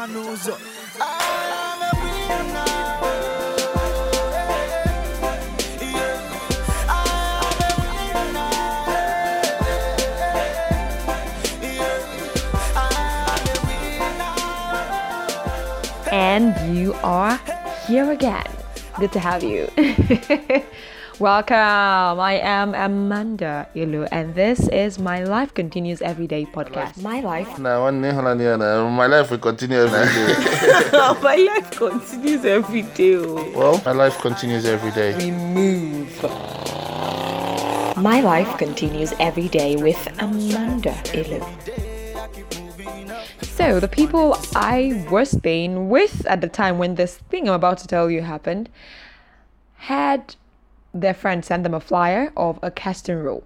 And you are here again. Good to have you. Welcome. I am Amanda Ilu, and this is my Life Continues Everyday podcast. My life. Now, one day, my life will continue every day. my life continues every day. oh. well, my life continues every day. We move. My life continues every day with Amanda Ilu. So, the people I was staying with at the time when this thing I'm about to tell you happened had their friend sent them a flyer of a casting role.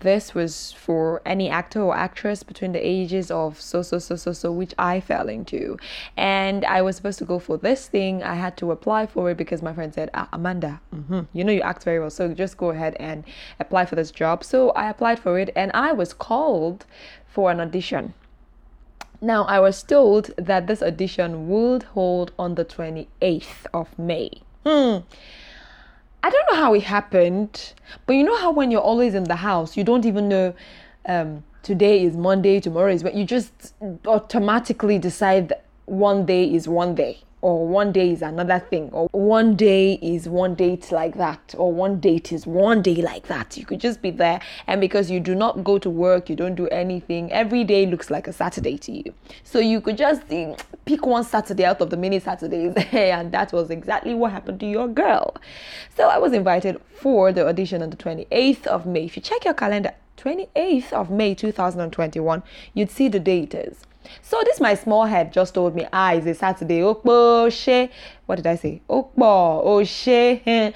This was for any actor or actress between the ages of so, so, so, so, so, which I fell into. And I was supposed to go for this thing. I had to apply for it because my friend said, ah, Amanda, mhm, you know you act very well. So just go ahead and apply for this job. So I applied for it and I was called for an audition. Now, I was told that this audition would hold on the 28th of May. Hmm. I don't know how it happened, but you know how when you're always in the house, you don't even know um, today is Monday, tomorrow is when you just automatically decide that one day is one day, or one day is another thing, or one day is one date like that, or one date is one day like that. You could just be there, and because you do not go to work, you don't do anything, every day looks like a Saturday to you. So you could just eh, pick one Saturday out of the many Saturdays, and that was exactly what happened to your girl. So I was invited for the audition on the 28th of May. If you check your calendar, 28th of May 2021, you'd see the date is. So this my small head just told me, ah, it's a Saturday. Okpo she. What did I say? Okpo oh she.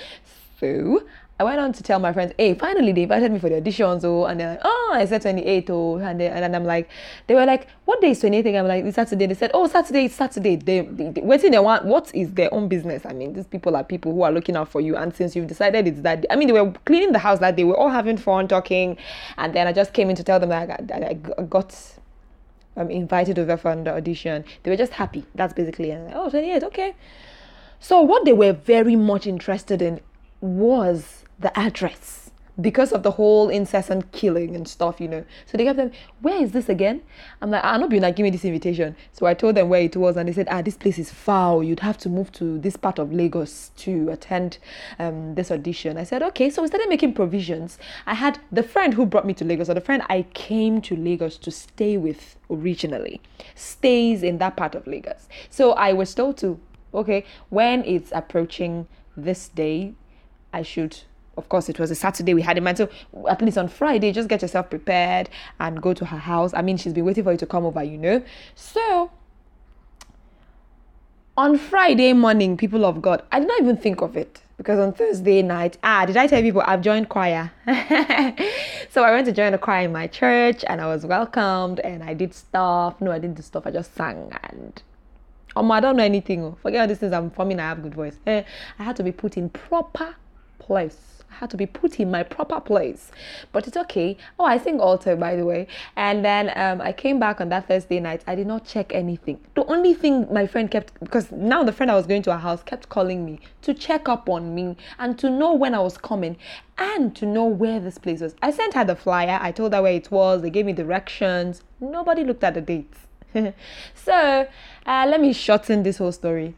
So I went on to tell my friends, hey, finally they invited me for the auditions, oh, and they're like, oh, I said 28, oh, and, they, and then I'm like, they were like, what day is 28? I'm like, it's Saturday. They said, oh, Saturday, it's Saturday. They, they, they waiting, they want, what is their own business? I mean, these people are people who are looking out for you, and since you've decided it's that, I mean, they were cleaning the house that day, we were all having fun talking, and then I just came in to tell them that I that I got um, invited over for the audition. They were just happy. That's basically it. Oh, 28, okay. So what they were very much interested in was the address because of the whole incessant killing and stuff, you know. So they kept them, where is this again? I'm like, I'm not being like, give me this invitation. So I told them where it was, and they said, ah, this place is foul. You'd have to move to this part of Lagos to attend um, this audition. I said, okay. So we started making provisions. I had the friend who brought me to Lagos, or the friend I came to Lagos to stay with originally, stays in that part of Lagos. So I was told to, okay, when it's approaching this day, I should of course it was a saturday we had a man so at least on friday just get yourself prepared and go to her house i mean she's been waiting for you to come over you know so on friday morning people of god i did not even think of it because on thursday night ah did i tell people i've joined choir so i went to join a choir in my church and i was welcomed and i did stuff no i didn't do stuff i just sang and um, I don't know anything. oh. Forget all these things. I'm forming. I have good voice. Eh, I had to be put in proper place. Had to be put in my proper place. But it's okay. Oh, I sing altar, by the way. And then um, I came back on that Thursday night. I did not check anything. The only thing my friend kept, because now the friend I was going to her house kept calling me to check up on me and to know when I was coming and to know where this place was. I sent her the flyer. I told her where it was. They gave me directions. Nobody looked at the dates. so uh, let me shorten this whole story.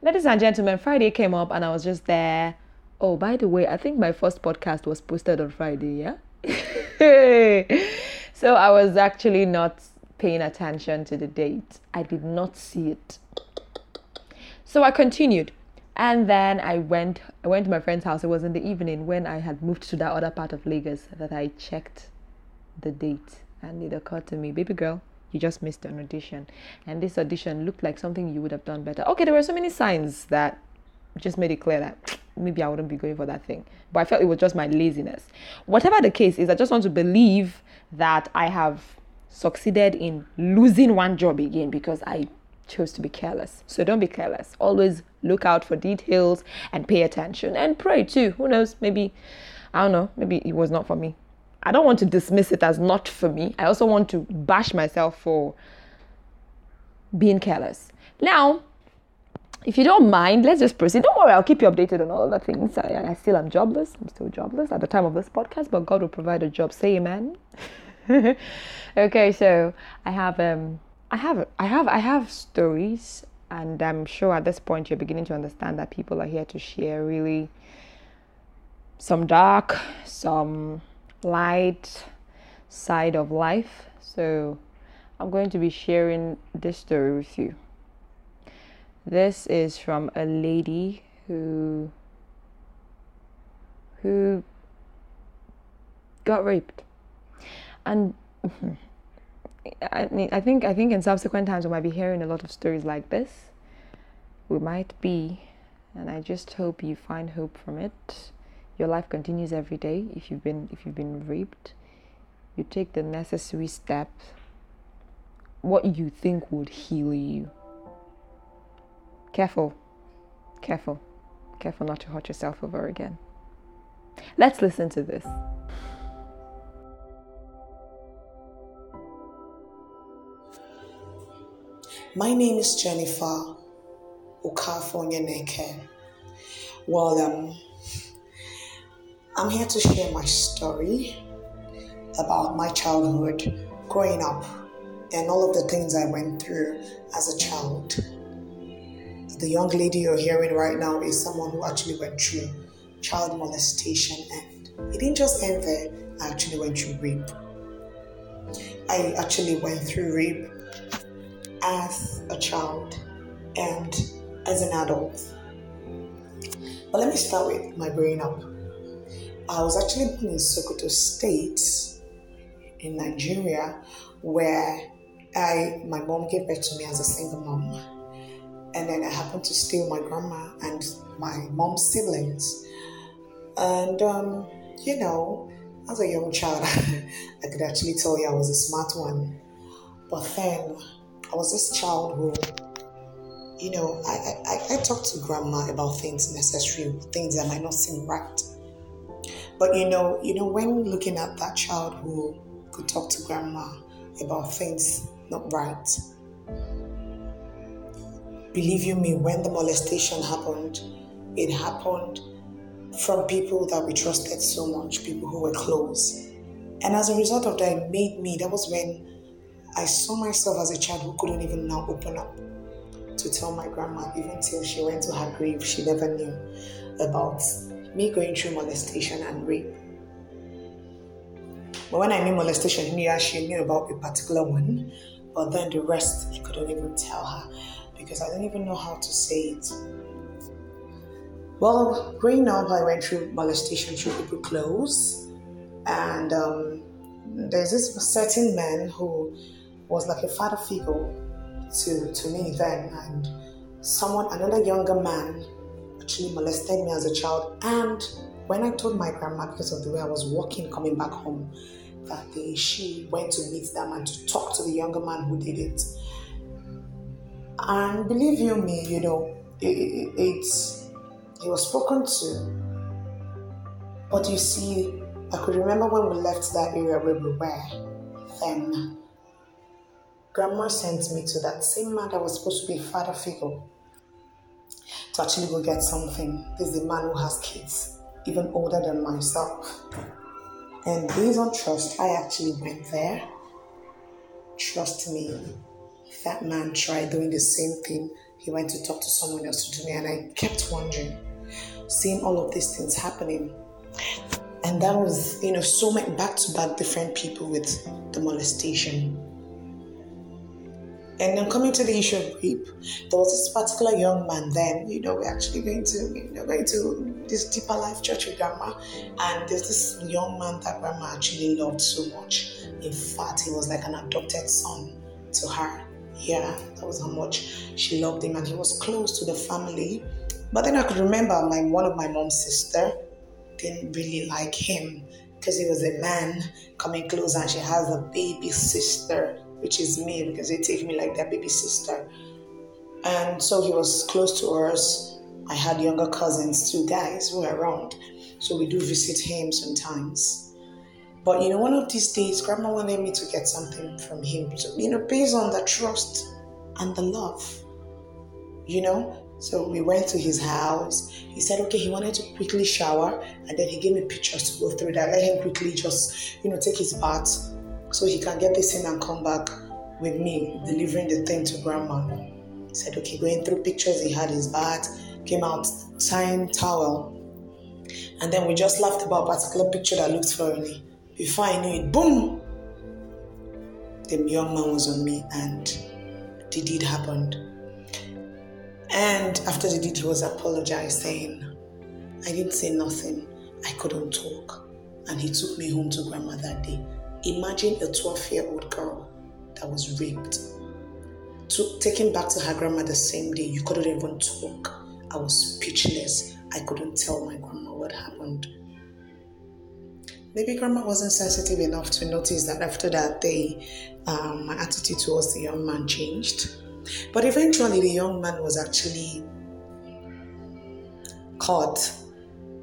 Ladies and gentlemen, Friday came up and I was just there. Oh, by the way, I think my first podcast was posted on Friday, yeah? so I was actually not paying attention to the date. I did not see it. So I continued. And then I went I went to my friend's house. It was in the evening when I had moved to that other part of Lagos that I checked the date and it occurred to me, baby girl, you just missed an audition. And this audition looked like something you would have done better. Okay, there were so many signs that just made it clear that maybe I wouldn't be going for that thing. But I felt it was just my laziness. Whatever the case is, I just want to believe that I have succeeded in losing one job again because I chose to be careless. So don't be careless. Always look out for details and pay attention and pray too. Who knows? Maybe, I don't know, maybe it was not for me. I don't want to dismiss it as not for me. I also want to bash myself for being careless. Now, if you don't mind, let's just proceed. Don't worry, I'll keep you updated on all the things. I, I still am jobless. I'm still jobless at the time of this podcast, but God will provide a job. Say amen. okay, so I have um I have I have I have stories and I'm sure at this point you're beginning to understand that people are here to share really some dark, some light side of life. So I'm going to be sharing this story with you. This is from a lady who who got raped. And I mean I think I think in subsequent times we might be hearing a lot of stories like this. We might be and I just hope you find hope from it. Your life continues every day if you've been if you've been raped. You take the necessary steps what you think would heal you. Careful, careful, careful not to hurt yourself over again. Let's listen to this. My name is Jennifer Okafonyaneke. Well, um, I'm here to share my story about my childhood growing up and all of the things I went through as a child. The young lady you're hearing right now is someone who actually went through child molestation, and it didn't just end there, I actually went through rape. I actually went through rape as a child and as an adult. But let me start with my growing up. I was actually born in Sokoto State in Nigeria, where I my mom gave birth to me as a single mom, and then I happened to with my grandma and my mom's siblings, and um, you know, as a young child, I could actually tell you I was a smart one, but then I was this child who. You know, I, I, I talked to grandma about things necessary, things that might not seem right. But you know, you know, when looking at that child who could talk to grandma about things not right. Believe you me, when the molestation happened, it happened from people that we trusted so much, people who were close. And as a result of that, it made me, that was when I saw myself as a child who couldn't even now open up to tell my grandma, even till she went to her grave, she never knew about me going through molestation and rape. But when I knew molestation, yeah, she knew about a particular one. But then the rest, I couldn't even tell her because I don't even know how to say it. Well, growing up, I went through molestation through people close, and um, there's this certain man who was like a father figure to to me then, and someone, another younger man, actually molested me as a child. And when I told my grandma because of the way I was walking coming back home, that day she went to meet them and to talk to the younger man who did it. And believe you me, you know, it, it, it's he was spoken to. But you see, I could remember when we left that area where we were, then grandma sent me to that same man that was supposed to be father figure to actually go get something. This is a man who has kids, even older than myself. And based on trust, I actually went there. Trust me, that man tried doing the same thing, he went to talk to someone else to do me. And I kept wondering, seeing all of these things happening. And that was, you know, so many back to back different people with the molestation. And then coming to the issue of rape, there was this particular young man then, you know, we're actually going to, you know, going to this deeper life church with grandma. And there's this young man that grandma actually loved so much. In fact, he was like an adopted son to her. Yeah, that was how much she loved him. And he was close to the family. But then I could remember my one of my mom's sister didn't really like him because he was a man coming close and she has a baby sister which is me because they take me like their baby sister. And so he was close to us. I had younger cousins, two guys who were around. So we do visit him sometimes. But you know, one of these days, grandma wanted me to get something from him. So, you know, based on the trust and the love. You know? So we went to his house. He said, okay, he wanted to quickly shower, and then he gave me pictures to go through that. Let him quickly just, you know, take his bath so he can get this in and come back with me, delivering the thing to grandma. He said, okay, going through pictures, he had his bath, came out, tying towel. And then we just laughed about a particular picture that looked funny. Before I knew it, boom! The young man was on me and the deed happened. And after the deed, he was apologized, saying, I didn't say nothing. I couldn't talk. And he took me home to grandma that day. Imagine a 12 year old girl that was raped, took, taken back to her grandma the same day. You couldn't even talk. I was speechless. I couldn't tell my grandma what happened. Maybe grandma wasn't sensitive enough to notice that after that day, um, my attitude towards the young man changed. But eventually, the young man was actually caught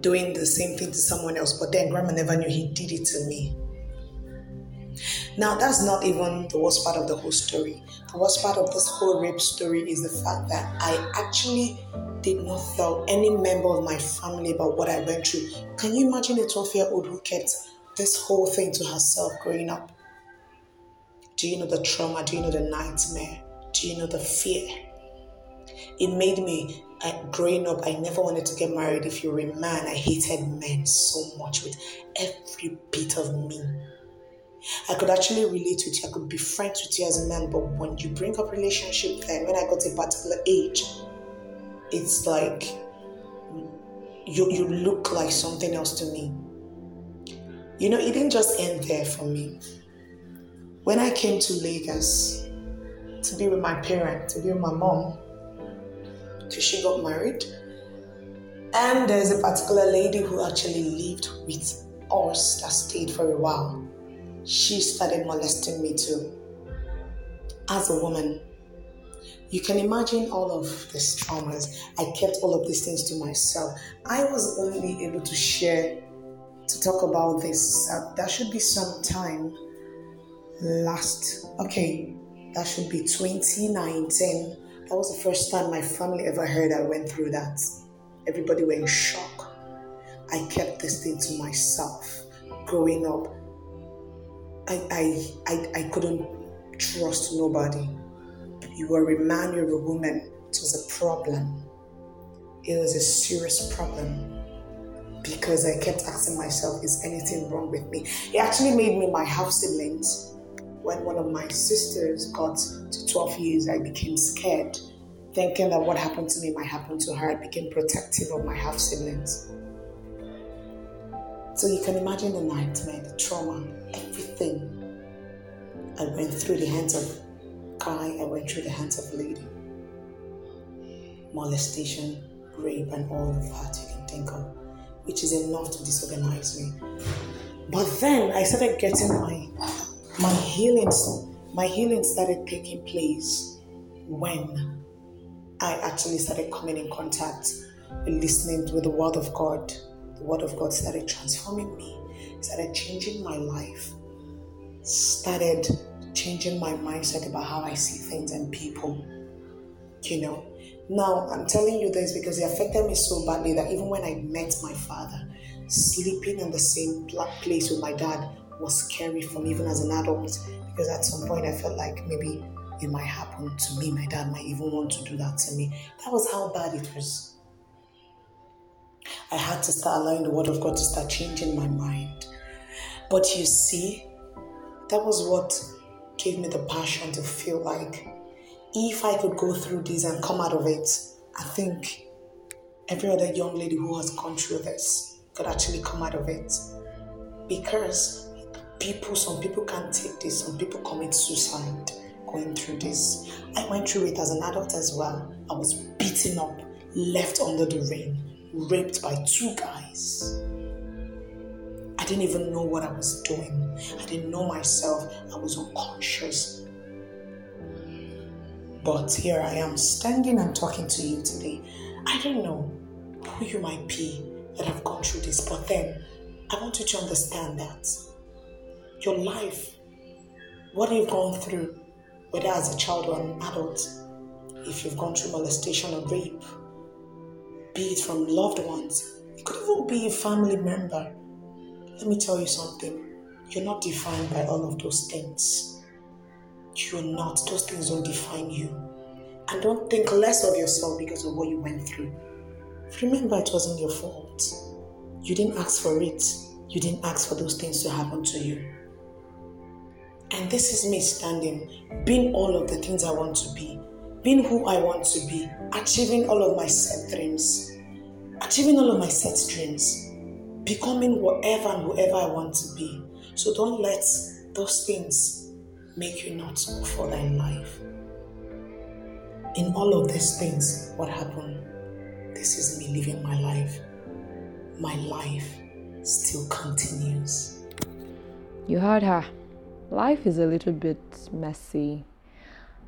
doing the same thing to someone else, but then grandma never knew he did it to me. Now, that's not even the worst part of the whole story. The worst part of this whole rape story is the fact that I actually did not tell any member of my family about what I went through. Can you imagine a 12 year old who kept this whole thing to herself growing up? Do you know the trauma? Do you know the nightmare? Do you know the fear? It made me, uh, growing up, I never wanted to get married. If you're a man, I hated men so much with every bit of me. I could actually relate with you. I could be friends with you as a man, but when you bring up relationship, then when I got a particular age, it's like you you look like something else to me. You know, it didn't just end there for me. When I came to Lagos to be with my parents, to be with my mom, till she got married, and there's a particular lady who actually lived with us that stayed for a while she started molesting me too. As a woman, you can imagine all of these traumas. I kept all of these things to myself. I was only able to share, to talk about this. Uh, that should be some time last, okay, that should be 2019. That was the first time my family ever heard I went through that. Everybody were in shock. I kept this thing to myself growing up. I, I, I, I couldn't trust nobody. You were a man, you're a woman. It was a problem. It was a serious problem because I kept asking myself, is anything wrong with me? It actually made me my half siblings. When one of my sisters got to 12 years, I became scared, thinking that what happened to me might happen to her. I became protective of my half siblings. So you can imagine the nightmare, the trauma, everything I went through the hands of I went through the hands of a lady. Molestation, rape, and all of that you can think of, which is enough to disorganize me. But then I started getting my my healings, my healing started taking place when I actually started coming in contact with listening with the Word of God the Word of God started transforming me, started changing my life, started changing my mindset about how I see things and people. You know, now I'm telling you this because it affected me so badly that even when I met my father, sleeping in the same place with my dad was scary for me, even as an adult, because at some point I felt like maybe it might happen to me. My dad might even want to do that to me. That was how bad it was. I had to start allowing the Word of God to start changing my mind. But you see, that was what gave me the passion to feel like if I could go through this and come out of it, I think every other young lady who has gone through this could actually come out of it. Because people, some people can't take this, some people commit suicide going through this. I went through it as an adult as well. I was beaten up, left under the rain raped by two guys. I didn't even know what I was doing. I didn't know myself. I was unconscious. But here I am standing and talking to you today. I don't know who you might be that have gone through this, but then I want you to understand that your life, what you've gone through, whether as a child or an adult, if you've gone through molestation or rape, be it from loved ones, it could even be a family member. Let me tell you something. You're not defined by all of those things. You're not. Those things don't define you. And don't think less of yourself because of what you went through. Remember, it wasn't your fault. You didn't ask for it. You didn't ask for those things to happen to you. And this is me standing, being all of the things I want to be, being who I want to be, achieving all of my set dreams, achieving all of my set dreams, becoming whatever and whoever I want to be. So don't let those things make you not move forward life. In all of these things, what happened? This is me living my life. My life still continues. You heard her. Life is a little bit messy.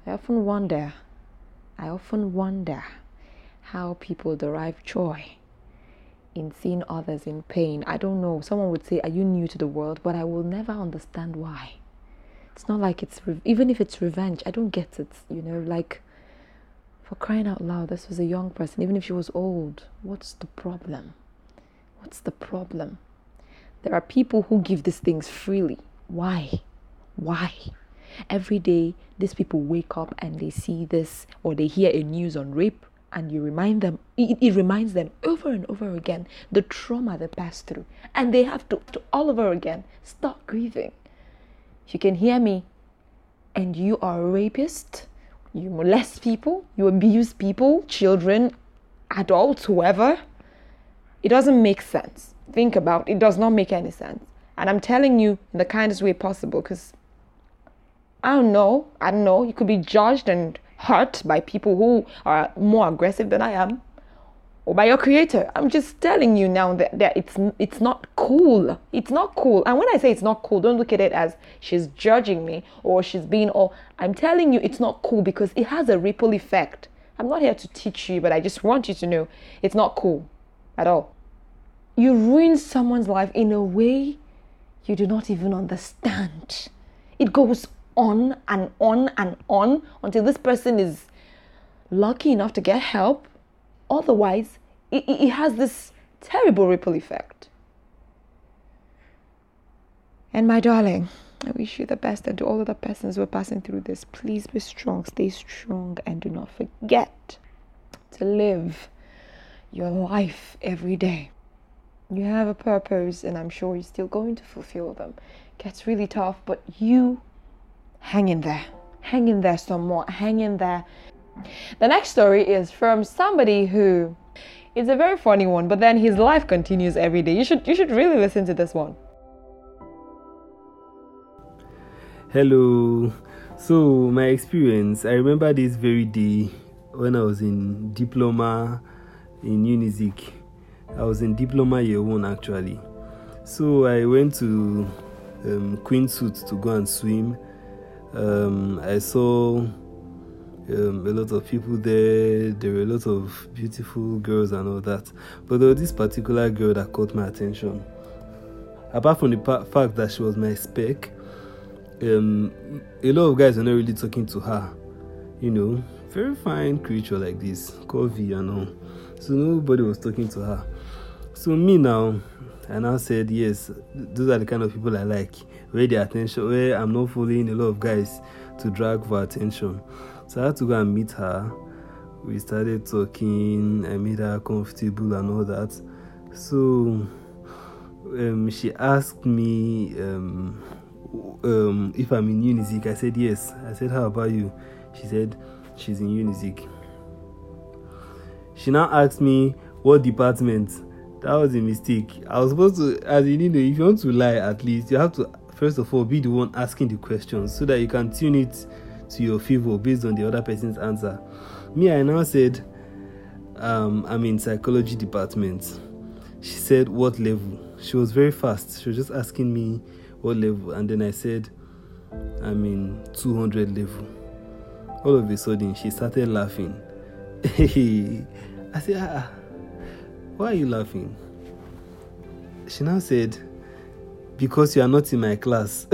I often wonder, I often wonder how people derive joy in seeing others in pain. I don't know. Someone would say, Are you new to the world? But I will never understand why. It's not like it's, re- even if it's revenge, I don't get it. You know, like, for crying out loud, this was a young person, even if she was old. What's the problem? What's the problem? There are people who give these things freely. Why? Why? Every day, these people wake up and they see this or they hear a news on rape, and you remind them, it, it reminds them over and over again the trauma they passed through. And they have to, to all over again start grieving. If you can hear me, and you are a rapist, you molest people, you abuse people, children, adults, whoever, it doesn't make sense. Think about it, it does not make any sense. And I'm telling you in the kindest way possible because I don't know, I don't know, you could be judged and hurt by people who are more aggressive than I am or by your creator. I'm just telling you now that, that it's it's not cool. It's not cool. And when I say it's not cool, don't look at it as she's judging me or she's being all I'm telling you it's not cool because it has a ripple effect. I'm not here to teach you, but I just want you to know it's not cool at all. You ruin someone's life in a way you do not even understand. It goes on and on and on until this person is lucky enough to get help. Otherwise, it, it has this terrible ripple effect. And my darling, I wish you the best and to all other persons who are passing through this. Please be strong, stay strong, and do not forget to live your life every day. You have a purpose, and I'm sure you're still going to fulfill them. It gets really tough, but you hang in there. Hang in there some more. Hang in there. The next story is from somebody who is a very funny one, but then his life continues every day. You should you should really listen to this one. Hello. So my experience, I remember this very day when I was in diploma in Unizik. I was in diploma year one actually. So I went to um, Queen Suit to go and swim. Um, I saw um, a lot of people there. There were a lot of beautiful girls and all that. But there was this particular girl that caught my attention. Apart from the pa- fact that she was my spec, um, a lot of guys are not really talking to her. You know, very fine creature like this, curvy and all. So nobody was talking to her. So me now, and I now said yes, those are the kind of people I like. Where the attention, where I'm not following a lot of guys to drag for attention. So I had to go and meet her. We started talking. I made her comfortable and all that. So um, she asked me um, um, if I'm in Unizik. I said yes. I said, How about you? She said she's in Unizik. She now asked me what department. That was a mistake. I was supposed to, as you know, if you want to lie, at least you have to first of all be the one asking the questions so that you can tune it to your favor based on the other person's answer. Me, I now said, um, I'm in psychology department. She said, What level? She was very fast. She was just asking me what level, and then I said, I'm in 200 level. All of a sudden, she started laughing. I said, ah, why are you laughing? She now said, because you are not in my class.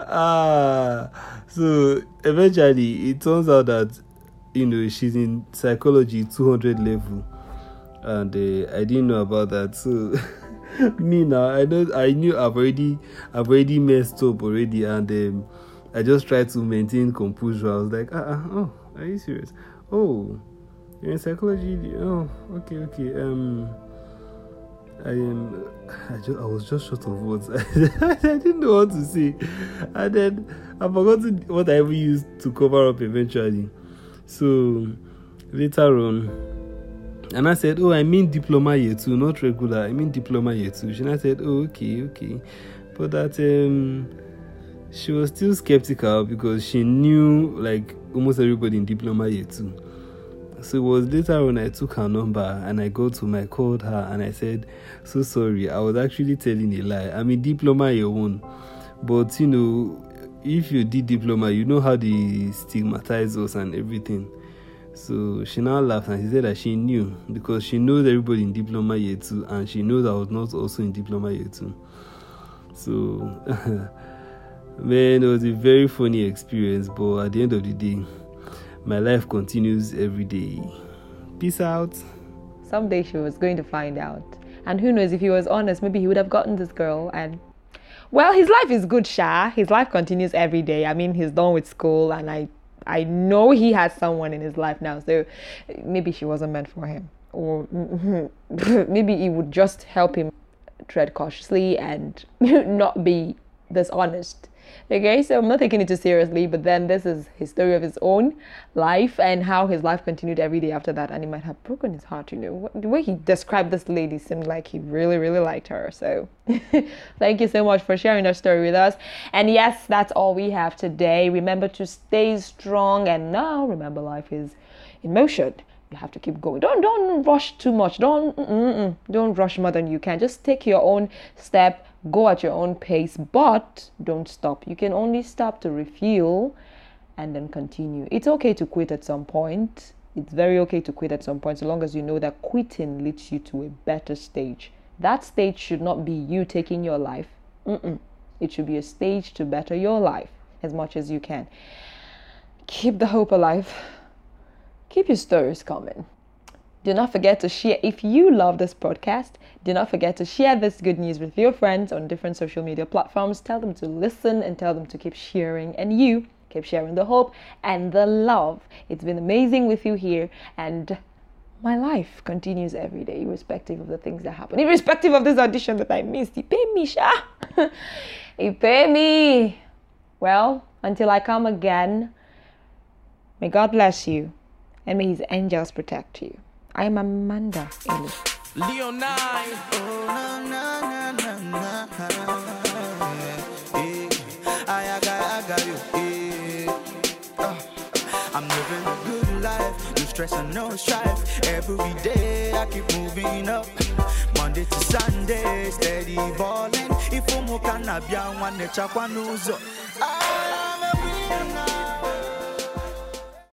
ah, so eventually it turns out that you know she's in psychology 200 level, and uh, I didn't know about that. So me now, I know I knew I've already I've already messed up already, and um, I just tried to maintain composure. I was like, ah, ah oh, are you serious? Oh, you're in psychology? Oh, okay, okay. Um. I am. I, just, I was just short of words. I didn't know what to say, and then I forgot what I ever used to cover up eventually. So later on, and I said, "Oh, I mean diploma year two, not regular. I mean diploma year two. And I said, "Oh, okay, okay," but that um, she was still skeptical because she knew like almost everybody in diploma year two. So it was later when I took her number and I got to my called her and I said, So sorry, I was actually telling a lie. I'm a diploma year one. But you know, if you did diploma, you know how they stigmatize us and everything. So she now laughed and she said that she knew because she knows everybody in diploma year two and she knows I was not also in diploma year two. So man, it was a very funny experience, but at the end of the day, my life continues every day. Peace out. Someday she was going to find out. And who knows if he was honest, maybe he would have gotten this girl and well, his life is good, Sha. His life continues every day. I mean, he's done with school and I I know he has someone in his life now. So maybe she wasn't meant for him. Or maybe it would just help him tread cautiously and not be dishonest Okay, so I'm not taking it too seriously, but then this is his story of his own life and how his life continued every day after that. And he might have broken his heart, you know. The way he described this lady seemed like he really, really liked her. So thank you so much for sharing that story with us. And yes, that's all we have today. Remember to stay strong. And now, remember, life is in motion you have to keep going. Don't don't rush too much. Don't mm-mm, don't rush more than you can. Just take your own step. Go at your own pace, but don't stop. You can only stop to refuel and then continue. It's okay to quit at some point. It's very okay to quit at some point, so long as you know that quitting leads you to a better stage. That stage should not be you taking your life. Mm-mm. It should be a stage to better your life as much as you can. Keep the hope alive keep your stories coming. Do not forget to share. If you love this podcast, do not forget to share this good news with your friends on different social media platforms. Tell them to listen and tell them to keep sharing. And you keep sharing the hope and the love. It's been amazing with you here. And my life continues every day, irrespective of the things that happen, irrespective of this audition that I missed. You pay me, Sha. you pay me. Well, until I come again, may God bless you and may his angels protect you. I am Amanda Eli. Leo 9. Oh, na, na, na, na, I, got, I got you. Eh, uh, I'm living a good life, no stress and no strife. Every day I keep moving up. Monday to Sunday, steady balling. If I'm a I am a